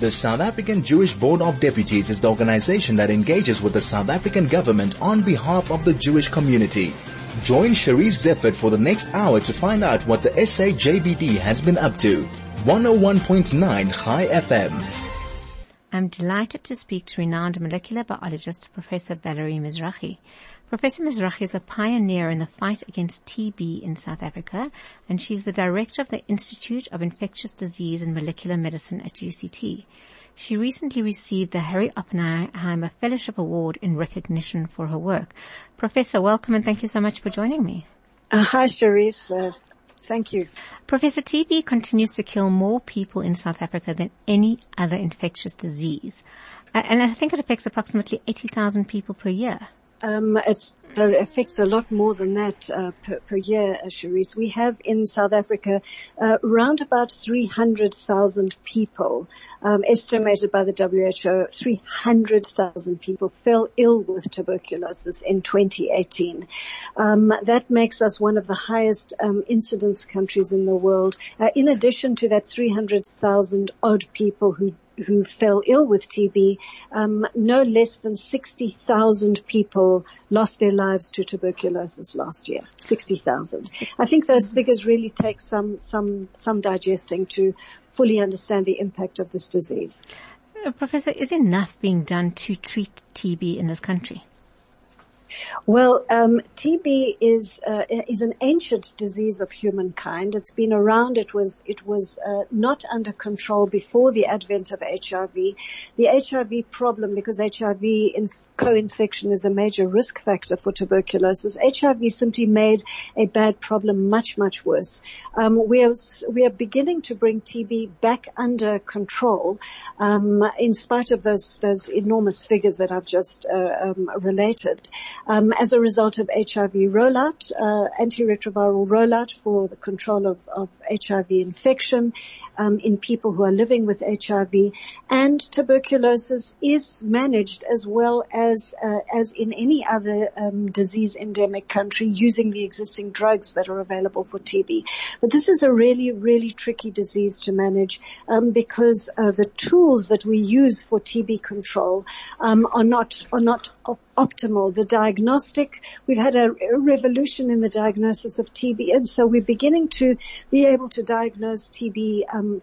The South African Jewish Board of Deputies is the organization that engages with the South African government on behalf of the Jewish community. Join Charisse Zeifert for the next hour to find out what the SAJBD has been up to. 101.9 Chai FM. I'm delighted to speak to renowned molecular biologist Professor Valerie Mizrahi. Professor Mizrahi is a pioneer in the fight against TB in South Africa, and she's the director of the Institute of Infectious Disease and Molecular Medicine at UCT. She recently received the Harry Oppenheimer Fellowship Award in recognition for her work. Professor, welcome and thank you so much for joining me. Uh, hi, Charisse. Uh, thank you. Professor, TB continues to kill more people in South Africa than any other infectious disease. And I think it affects approximately 80,000 people per year. Um, it affects a lot more than that uh, per, per, year, uh, Charisse. We have in South Africa uh, around about 300,000 people, um, estimated by the WHO, 300,000 people fell ill with tuberculosis in 2018. Um, that makes us one of the highest um, incidence countries in the world. Uh, in addition to that 300,000 odd people who who fell ill with TB, um, no less than 60,000 people lost their lives to tuberculosis last year. 60,000. I think those figures really take some, some, some digesting to fully understand the impact of this disease. Uh, Professor, is enough being done to treat TB in this country? Well, um, TB is uh, is an ancient disease of humankind. It's been around. It was it was uh, not under control before the advent of HIV. The HIV problem, because HIV in co-infection is a major risk factor for tuberculosis. HIV simply made a bad problem much much worse. Um, we are we are beginning to bring TB back under control, um, in spite of those those enormous figures that I've just uh, um, related um, as a result of HIV rollout, uh, antiretroviral rollout for the control of, of HIV infection um, in people who are living with HIV, and tuberculosis is managed as well as uh, as in any other um, disease endemic country using the existing drugs that are available for TB. But this is a really really tricky disease to manage um, because uh, the tools that we use for TB control um, are not are not op- optimal. The diagnostic, we've had a, revolution in the diagnosis of TB, and so we're beginning to be able to diagnose TB um,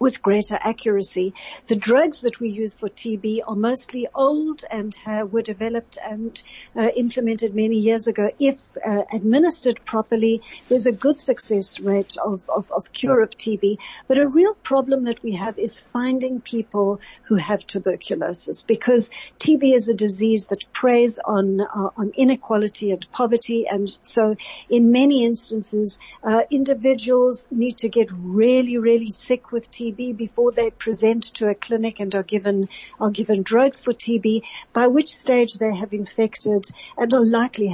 with greater accuracy. The drugs that we use for TB are mostly old and uh, were developed and uh, implemented many years ago. If uh, administered properly, there's a good success rate of, of, of, cure of TB. But a real problem that we have is finding people who have tuberculosis because TB is a disease that preys on uh, on inequality and poverty, and so in many instances, uh, individuals need to get really, really sick with TB TB before they present to a clinic and are given are given drugs for TB, by which stage they have infected and are likely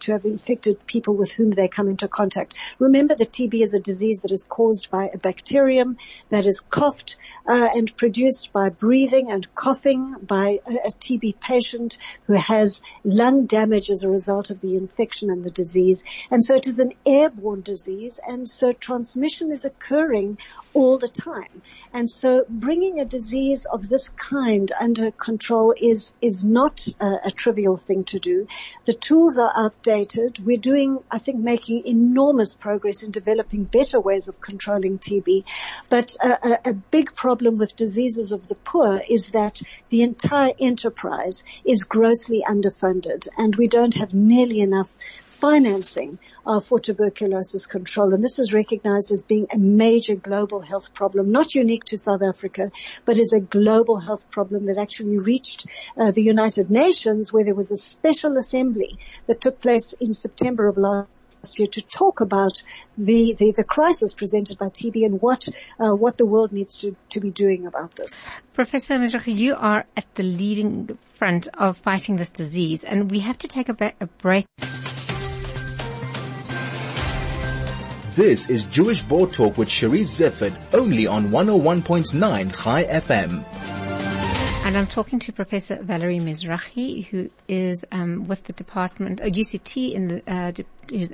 to have infected people with whom they come into contact. Remember that TB is a disease that is caused by a bacterium that is coughed uh, and produced by breathing and coughing by a, a TB patient who has lung damage as a result of the infection and the disease. And so it is an airborne disease and so transmission is occurring all the time. And so bringing a disease of this kind under control is, is not a, a trivial thing to do. The tools are outdated. We're doing, I think, making enormous progress in developing better ways of controlling TB. But a, a, a big problem with diseases of the poor is that the entire enterprise is grossly underfunded and we don't have nearly enough financing uh, for tuberculosis control. And this is recognized as being a major global health problem, not unique to South Africa, but is a global health problem that actually reached uh, the United Nations where there was a special assembly that took place in September of last year to talk about the, the, the, crisis presented by TB and what uh, what the world needs to, to be doing about this. Professor Mizrahi, you are at the leading front of fighting this disease, and we have to take a, ba- a break. This is Jewish Board Talk with Charisse Zeifert, only on 101.9 Chai FM. And I'm talking to Professor Valerie Mizrahi, who is um, with the department, uh, UCT, in the, uh,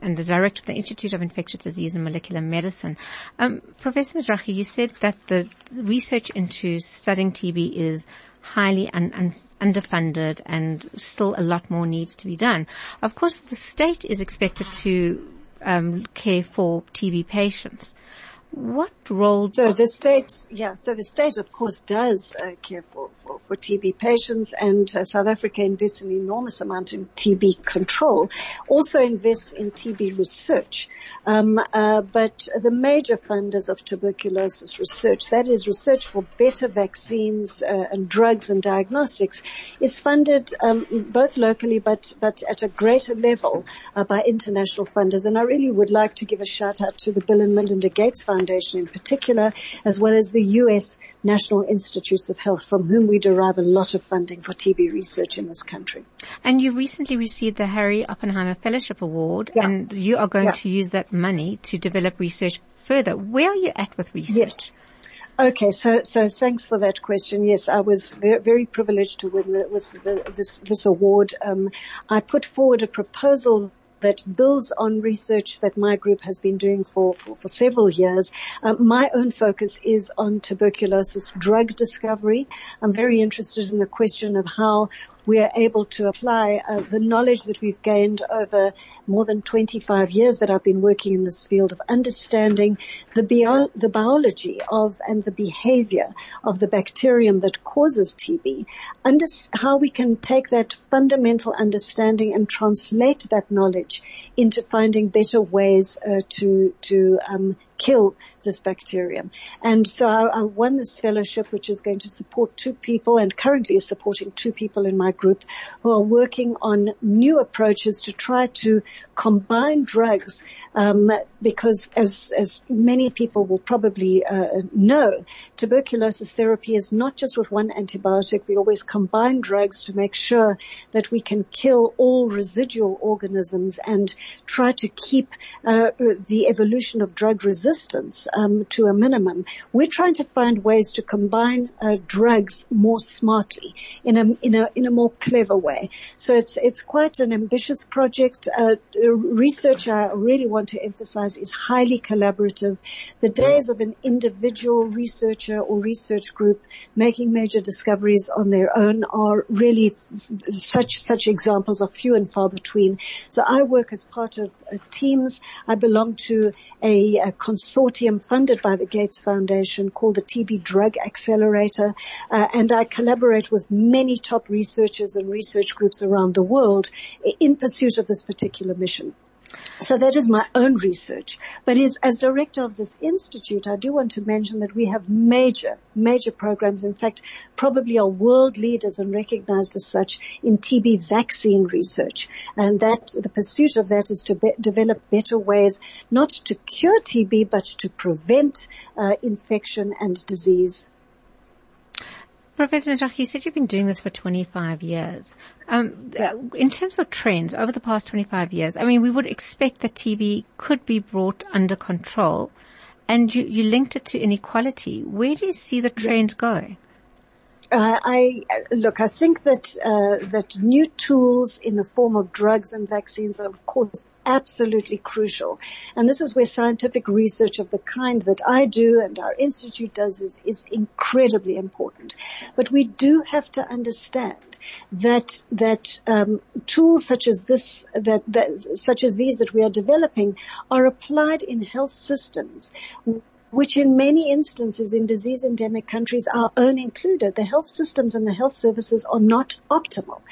and the director of the Institute of Infectious Disease and Molecular Medicine. Um, Professor Mizrahi, you said that the research into studying TB is highly un- un- underfunded and still a lot more needs to be done. Of course, the state is expected to um, care for TB patients. What role? So the state, yeah, so the state of course does uh, care for, for, for, TB patients and uh, South Africa invests an enormous amount in TB control, also invests in TB research. Um, uh, but the major funders of tuberculosis research, that is research for better vaccines uh, and drugs and diagnostics, is funded um, both locally but, but at a greater level uh, by international funders. And I really would like to give a shout out to the Bill and Melinda Gates Foundation Foundation in particular, as well as the US National Institutes of Health from whom we derive a lot of funding for TB research in this country. And you recently received the Harry Oppenheimer Fellowship Award yeah. and you are going yeah. to use that money to develop research further. Where are you at with research? Yes. Okay, so so thanks for that question. Yes, I was very, very privileged to win the, with the, this this award. Um, I put forward a proposal that builds on research that my group has been doing for, for, for several years. Uh, my own focus is on tuberculosis drug discovery. I'm very interested in the question of how we are able to apply uh, the knowledge that we've gained over more than 25 years that I've been working in this field of understanding the, bio- the biology of and the behavior of the bacterium that causes TB, under- how we can take that fundamental understanding and translate that knowledge into finding better ways uh, to to um, kill this bacterium. And so I, I, won this fellowship, which is going to support two people and currently is supporting two people in my group who are working on new approaches to try to combine drugs, um, because as, as many people will probably uh, know, tuberculosis therapy is not just with one antibiotic. We always combine drugs to make sure that we can kill all residual organisms and try to keep uh, the evolution of drug resistance um, to a minimum. We're trying to find ways to combine uh, drugs more smartly in a in a in a more clever way. So it's it's quite an ambitious project. Uh, research I really want to emphasize is highly collaborative. The days of an individual researcher or research group making major discoveries on their own are really f- such such examples are few and far between. So I work as part of uh, teams. I belong to a, a, consortium funded by the Gates Foundation called the TB Drug Accelerator, uh, and I collaborate with many top researchers and research groups around the world in pursuit of this particular mission. So that is my own research. But as, as, director of this institute, I do want to mention that we have major, major programs. In fact, probably are world leaders and recognized as such in TB vaccine research. And that, the pursuit of that is to be, develop better ways not to cure TB, but to prevent uh, infection and disease. Professor Mizrahi, you said you've been doing this for 25 years. Um, yeah. In terms of trends over the past 25 years, I mean, we would expect that TB could be brought under control, and you, you linked it to inequality. Where do you see the trend yeah. going? Uh, I look. I think that uh, that new tools in the form of drugs and vaccines are, of course, absolutely crucial. And this is where scientific research of the kind that I do and our institute does is, is incredibly important. But we do have to understand that that um, tools such as this that, that such as these that we are developing are applied in health systems which in many instances in disease endemic countries, are own included, the health systems and the health services are not optimal.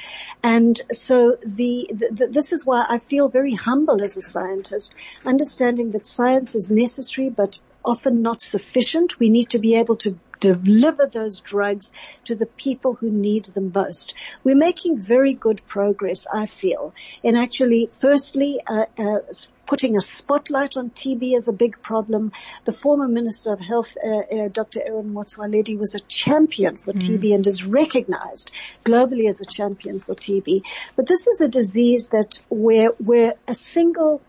And so the, the, this is why I feel very humble as a scientist, understanding that science is necessary, but often not sufficient. We need to be able to deliver those drugs to the people who need them most. We're making very good progress, I feel, in actually, firstly, uh, uh, putting a spotlight on TB is a big problem. The former Minister of Health, uh, uh, Dr. Aaron Motsoaledi, was a champion for mm. TB and is recognized globally as a champion for TB. But this is a disease that where, where a single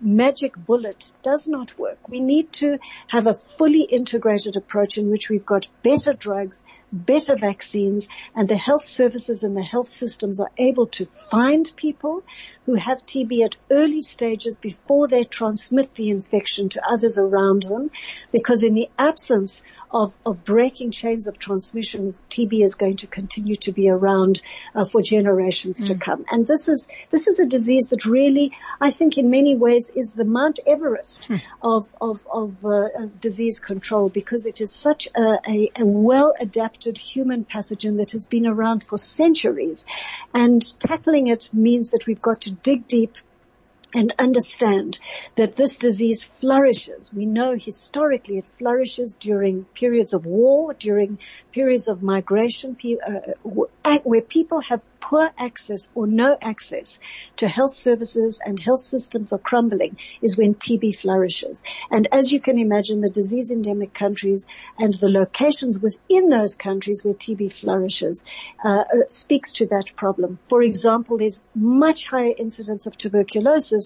magic bullet does not work. We need to have a fully integrated approach in which we've got better drugs, better vaccines and the health services and the health systems are able to find people who have TB at early stages before they transmit the infection to others around them because in the absence of, of breaking chains of transmission, TB is going to continue to be around uh, for generations mm. to come. And this is, this is a disease that really, I think in many ways is the Mount Everest mm. of, of, of, uh, of, disease control because it is such a, a, a well adapted human pathogen that has been around for centuries. And tackling it means that we've got to dig deep and understand that this disease flourishes. We know historically it flourishes during periods of war, during periods of migration, uh, where people have poor access or no access to health services and health systems are crumbling is when TB flourishes. And as you can imagine, the disease endemic countries and the locations within those countries where TB flourishes uh, uh, speaks to that problem. For example, there's much higher incidence of tuberculosis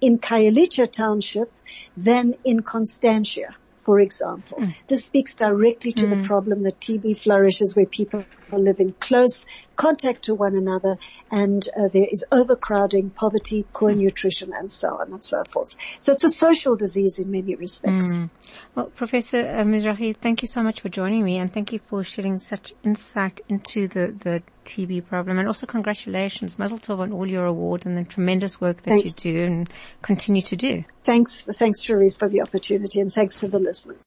in Khayelitsha township than in Constantia for example. Mm. This speaks directly to mm. the problem that TB flourishes where people are living close contact to one another and uh, there is overcrowding, poverty, poor nutrition and so on and so forth. So it's a social disease in many respects. Mm. Well, Professor uh, Mizrahi, thank you so much for joining me and thank you for sharing such insight into the, the TB problem and also congratulations, Mazel Tov on all your awards and the tremendous work that thank you do and continue to do. Thanks, thanks Charisse for the opportunity and thanks for the listeners.